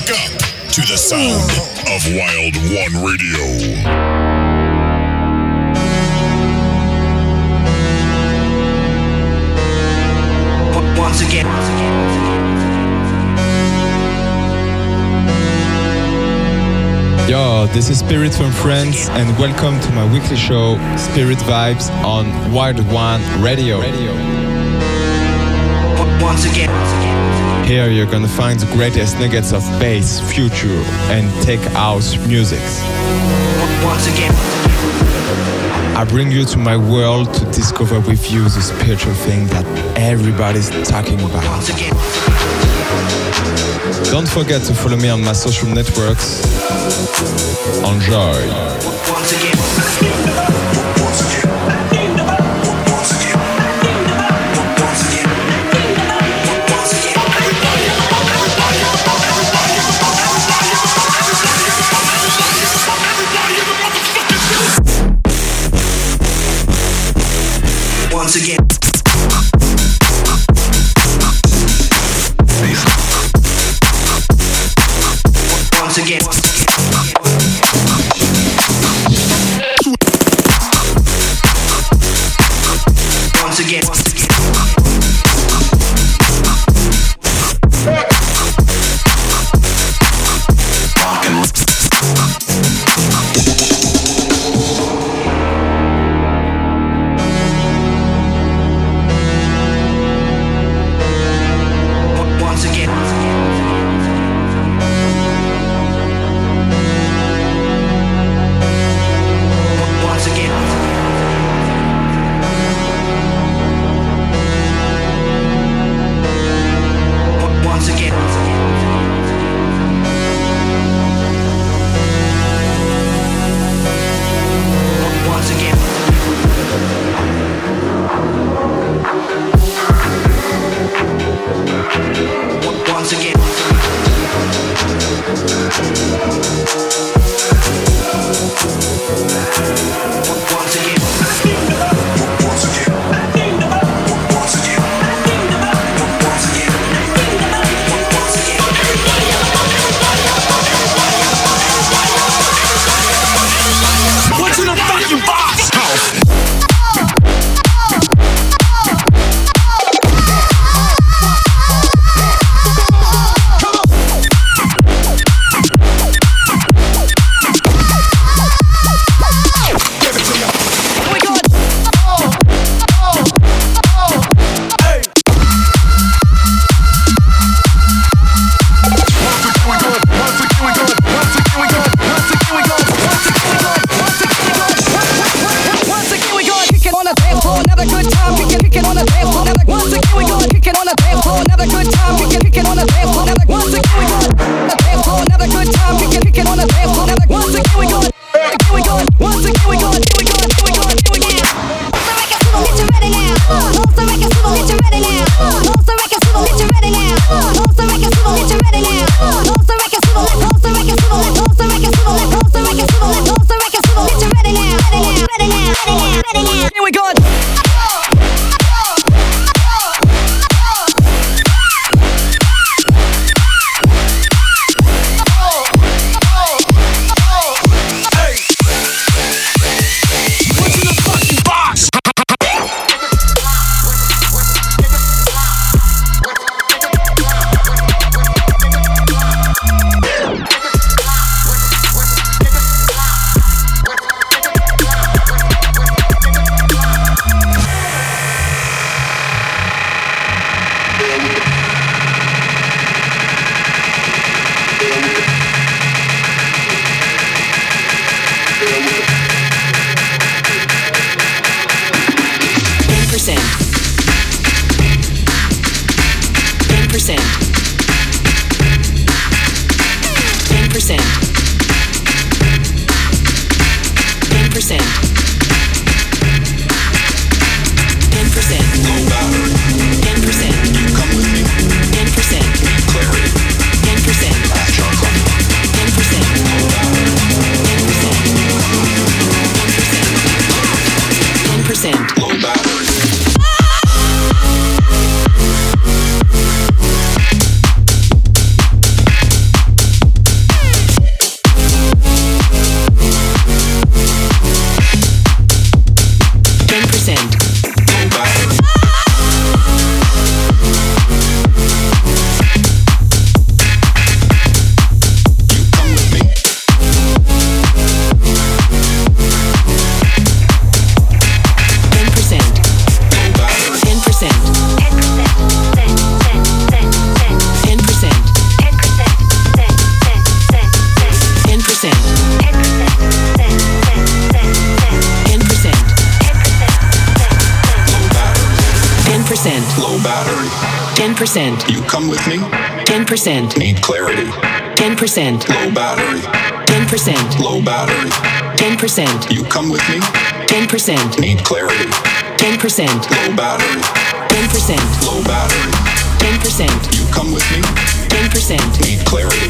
Wake up to the sound of Wild One Radio. Once again. Yo, this is Spirit from France, and welcome to my weekly show, Spirit Vibes, on Wild One Radio. Radio. Once again. Once again. Here you're gonna find the greatest nuggets of bass, future, and tech house music. Once again. I bring you to my world to discover with you the spiritual thing that everybody's talking about. Don't forget to follow me on my social networks. Enjoy. Battery. 10%. You come with me? 10%. Need clarity. 10%. Low battery. 10%. Low battery. 10%. You come with me? 10%. Need clarity. 10%. Low battery. 10%. Low battery. 10%. You come with me? 10%. Need clarity.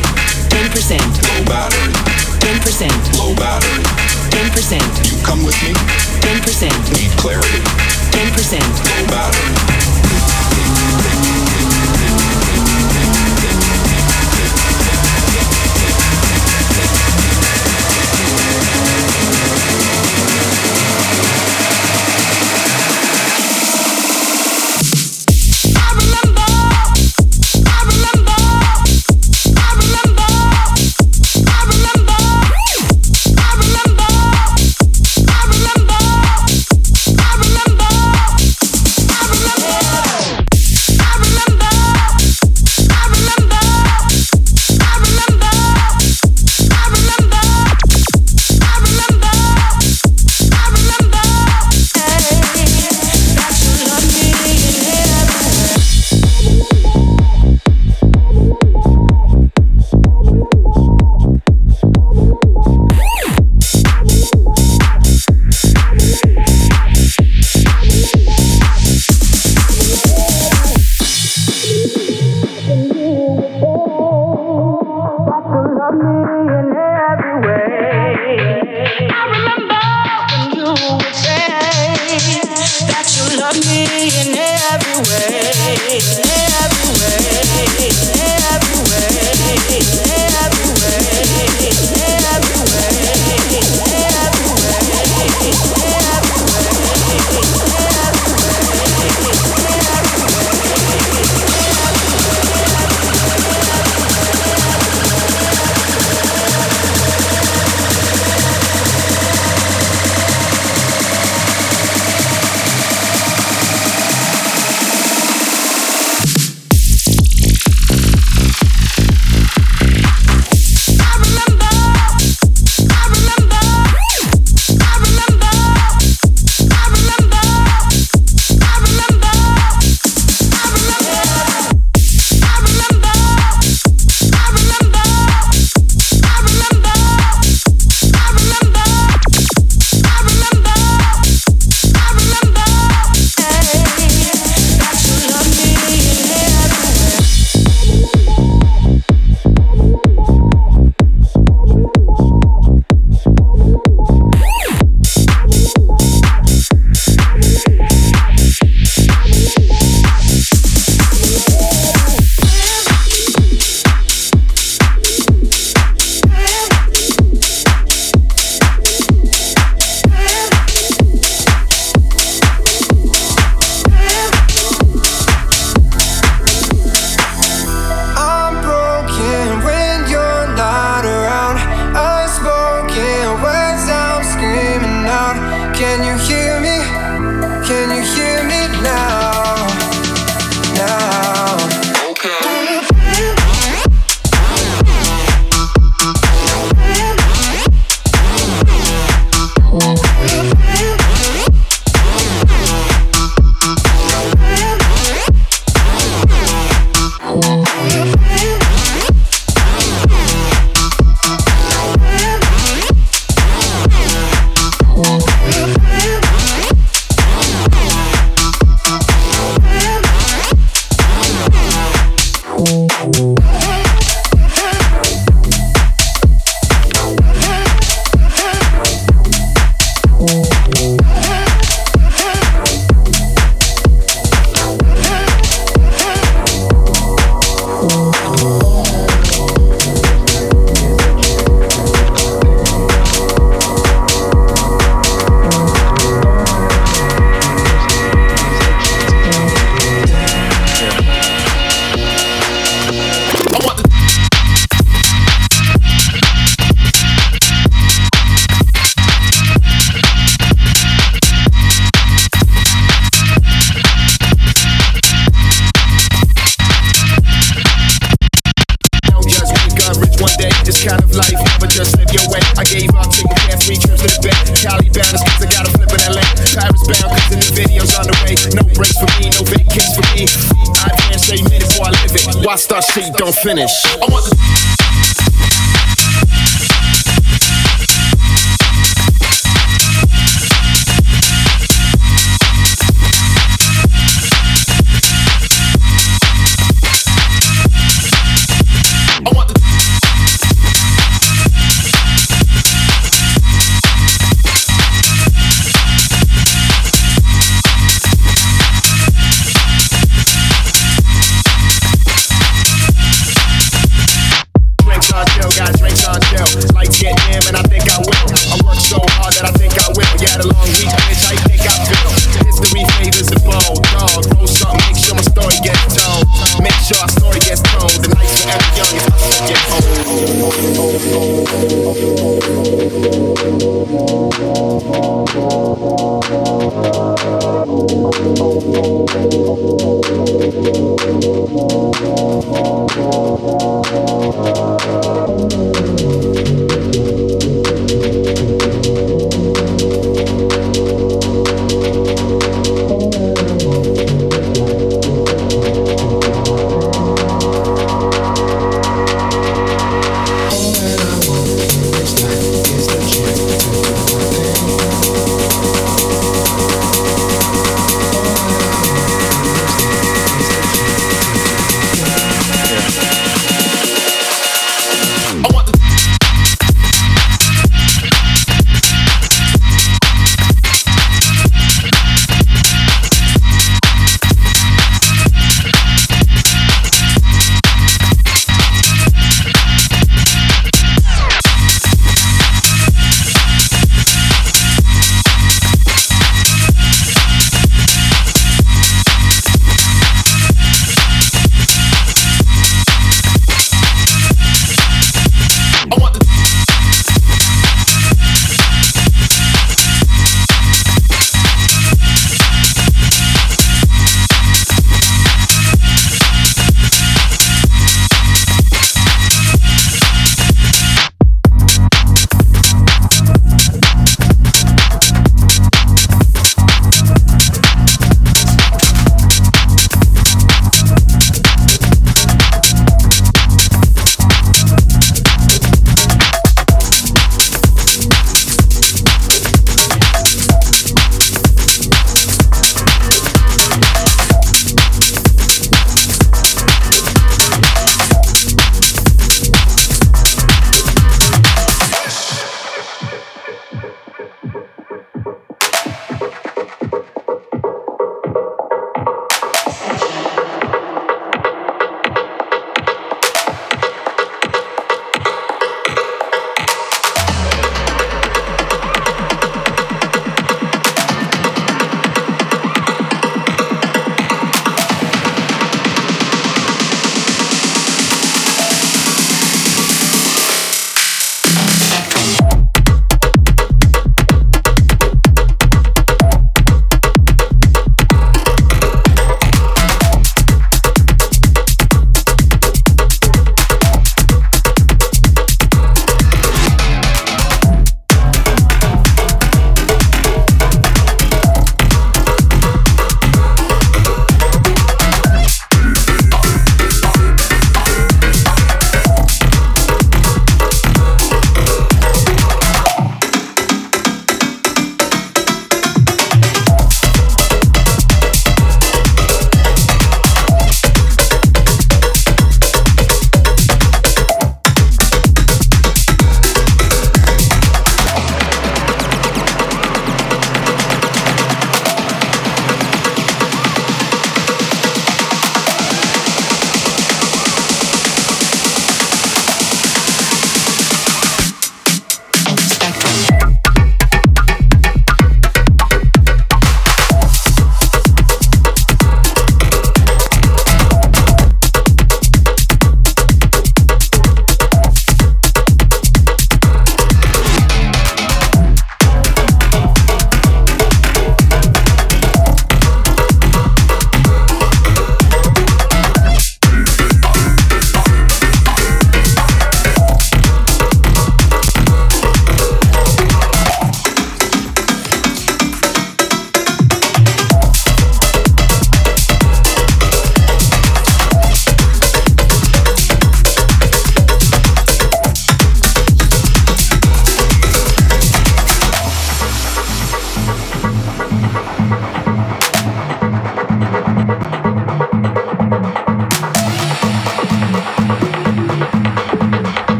10%. Low battery. 10%. Low battery. 10%. You come with me? 10%. Need clarity. 10%. Low battery. me in every way.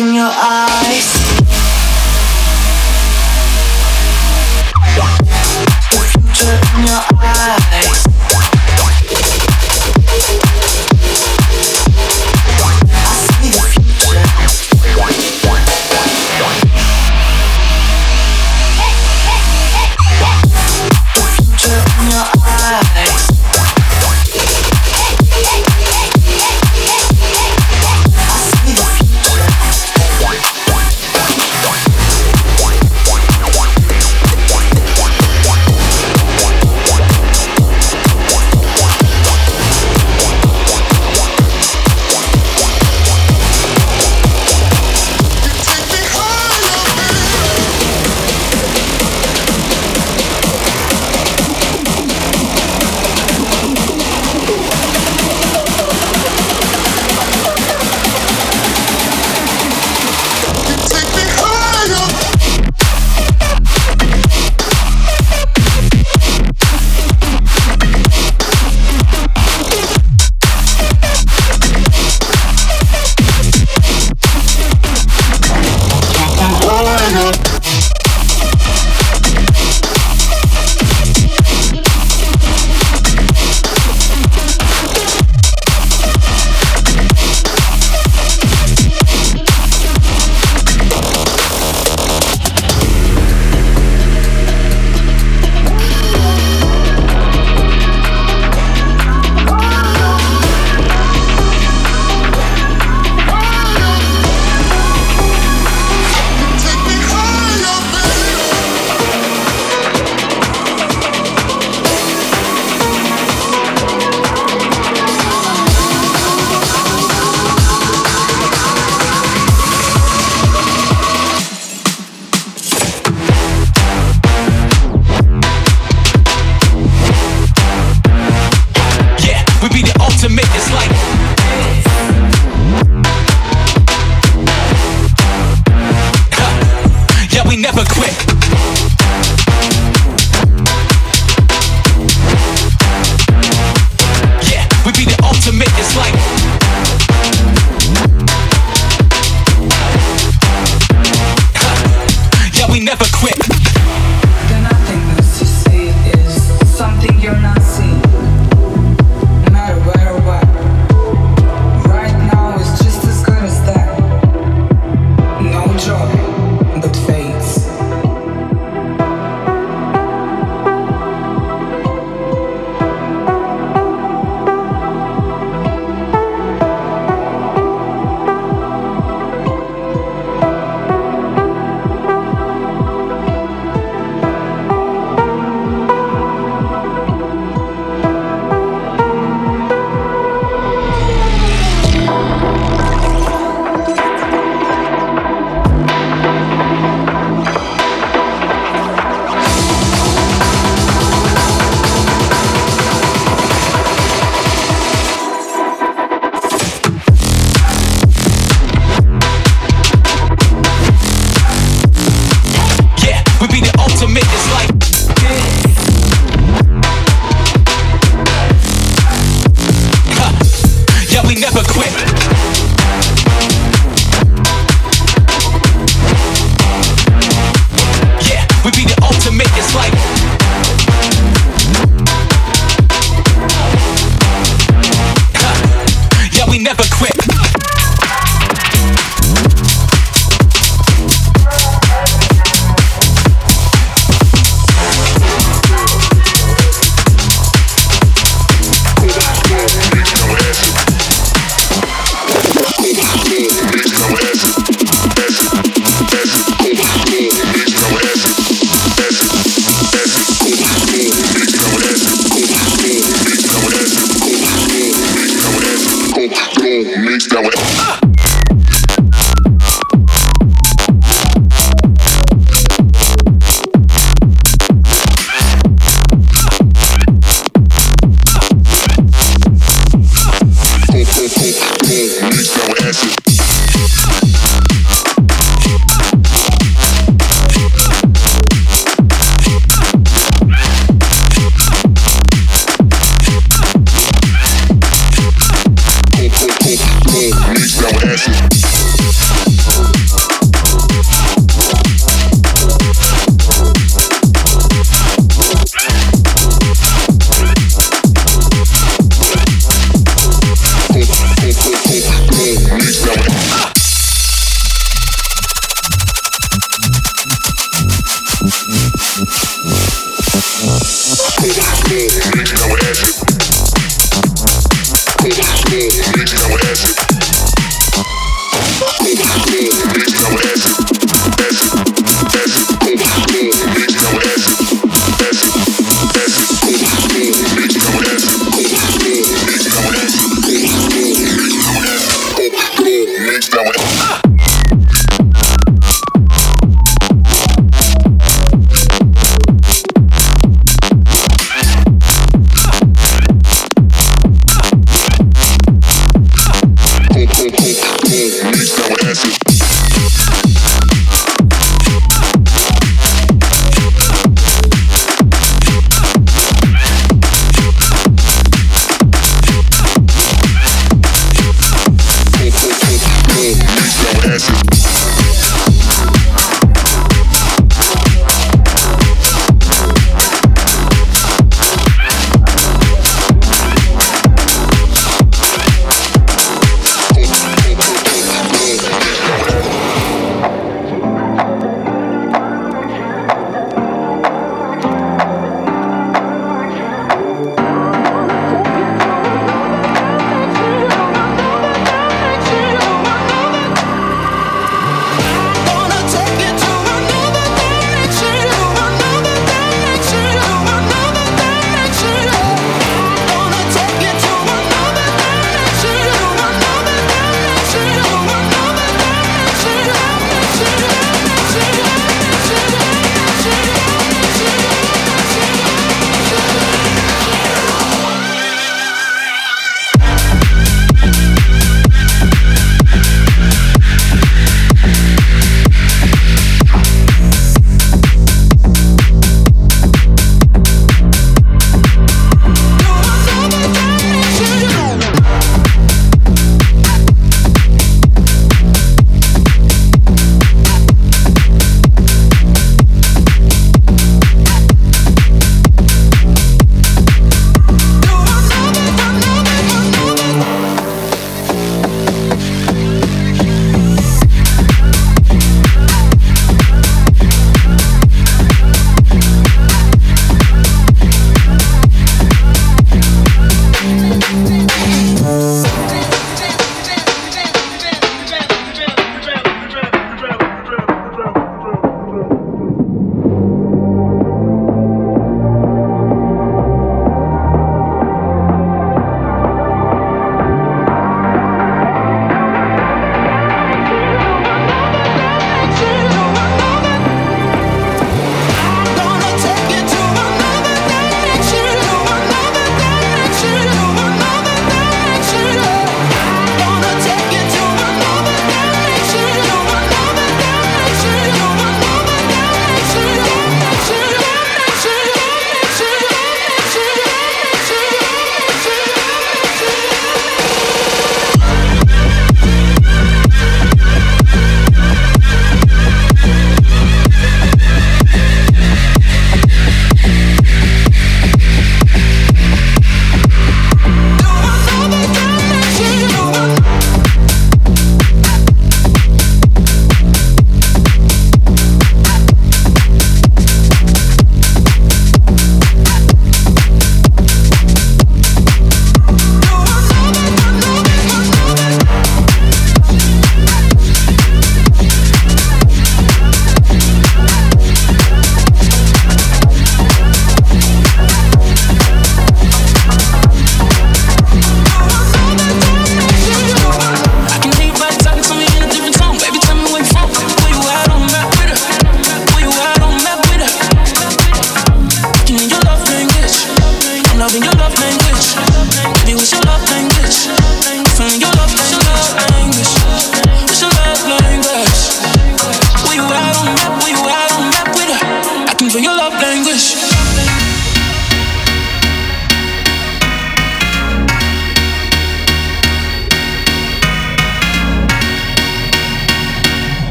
In your eyes.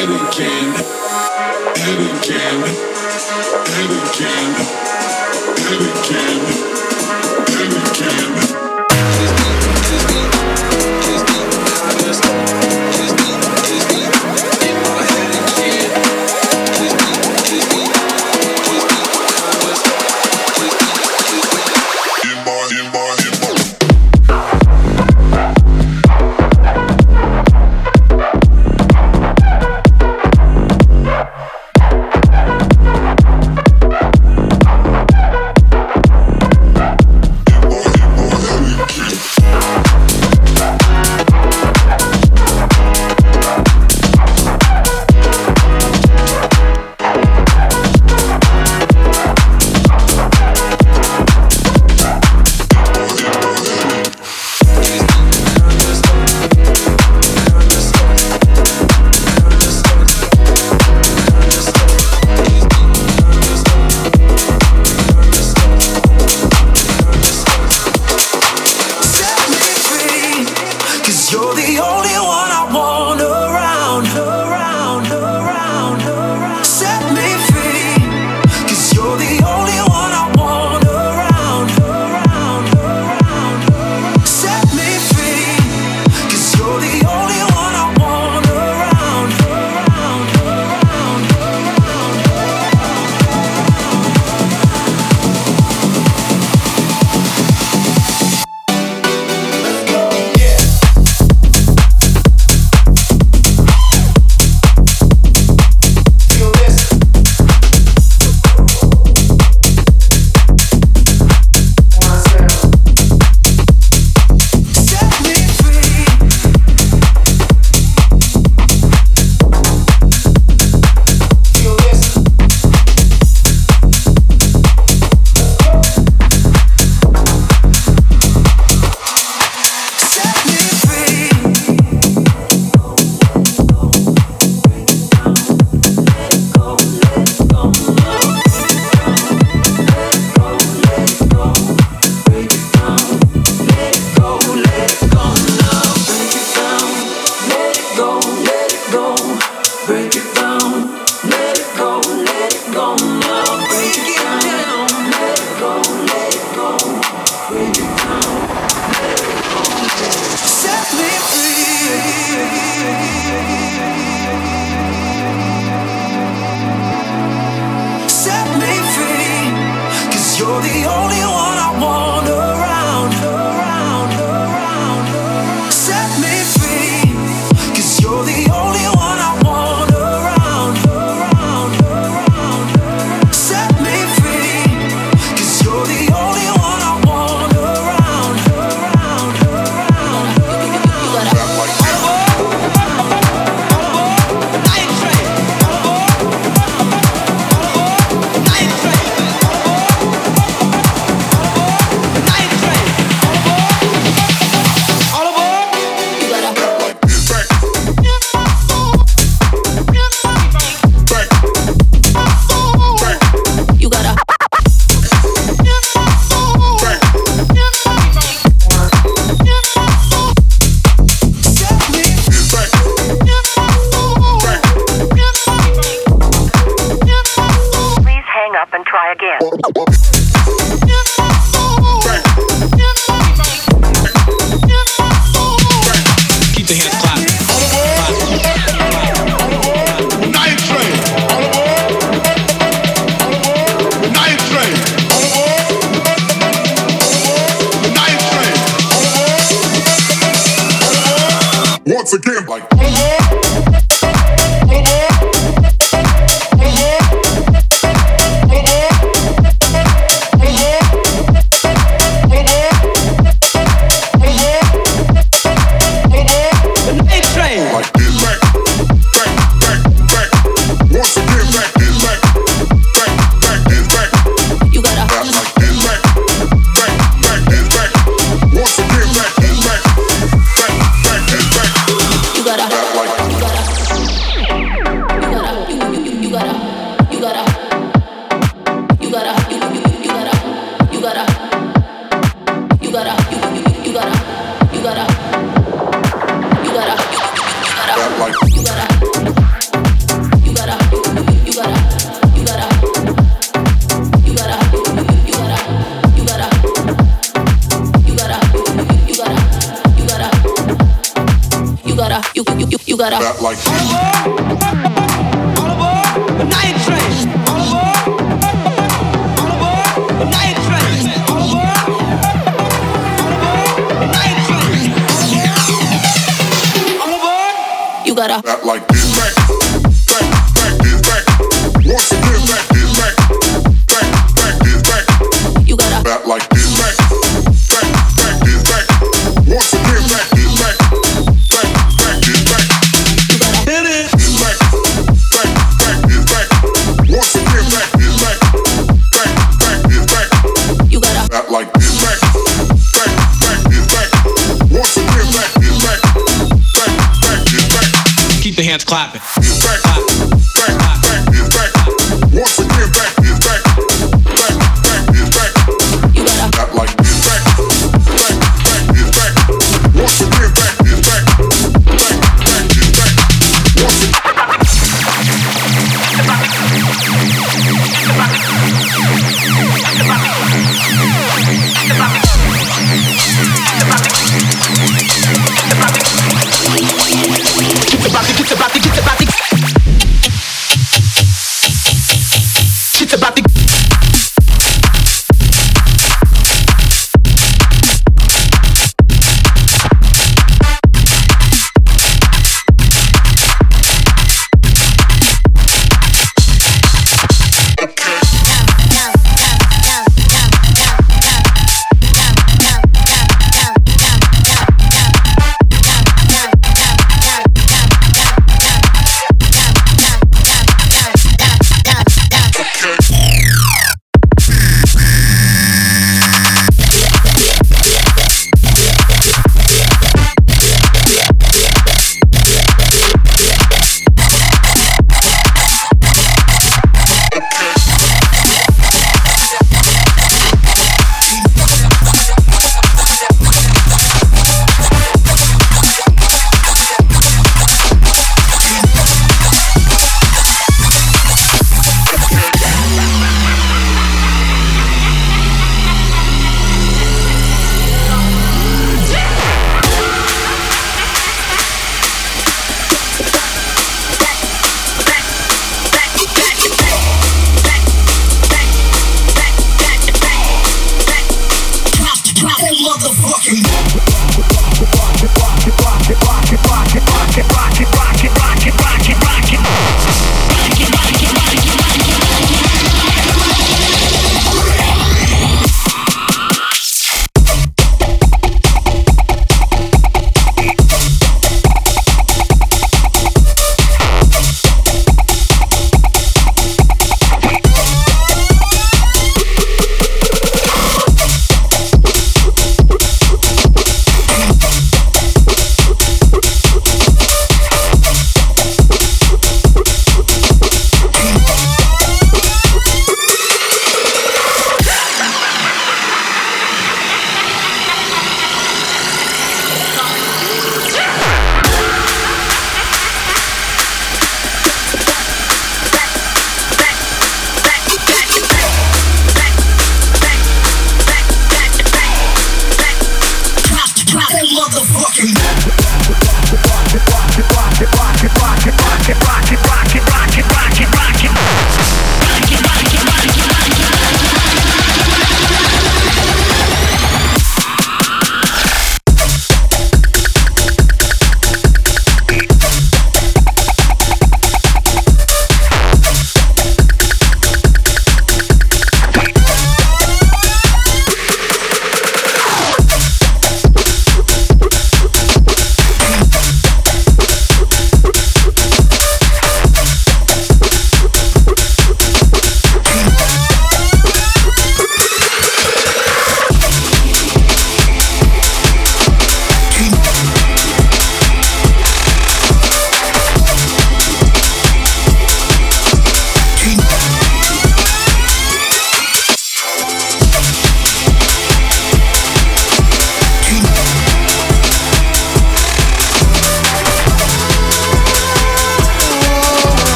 Head again, head again, head again. Head again.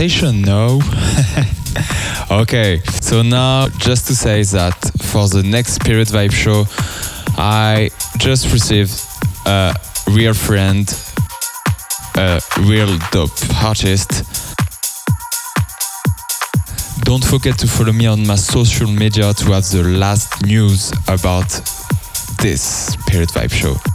No? okay, so now just to say that for the next Spirit Vibe show, I just received a real friend, a real dope artist. Don't forget to follow me on my social media to have the last news about this Spirit Vibe show.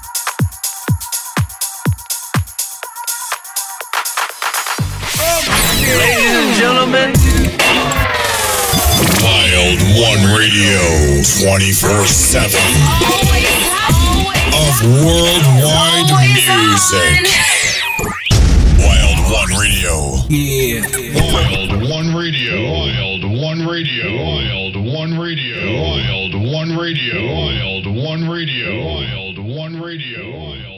24 7 of worldwide music. Wild One Radio. yeah. Wild One Radio. Wild One Radio. Wild One Radio. Wild One Radio. Wild One Radio. Wild One Radio. Wild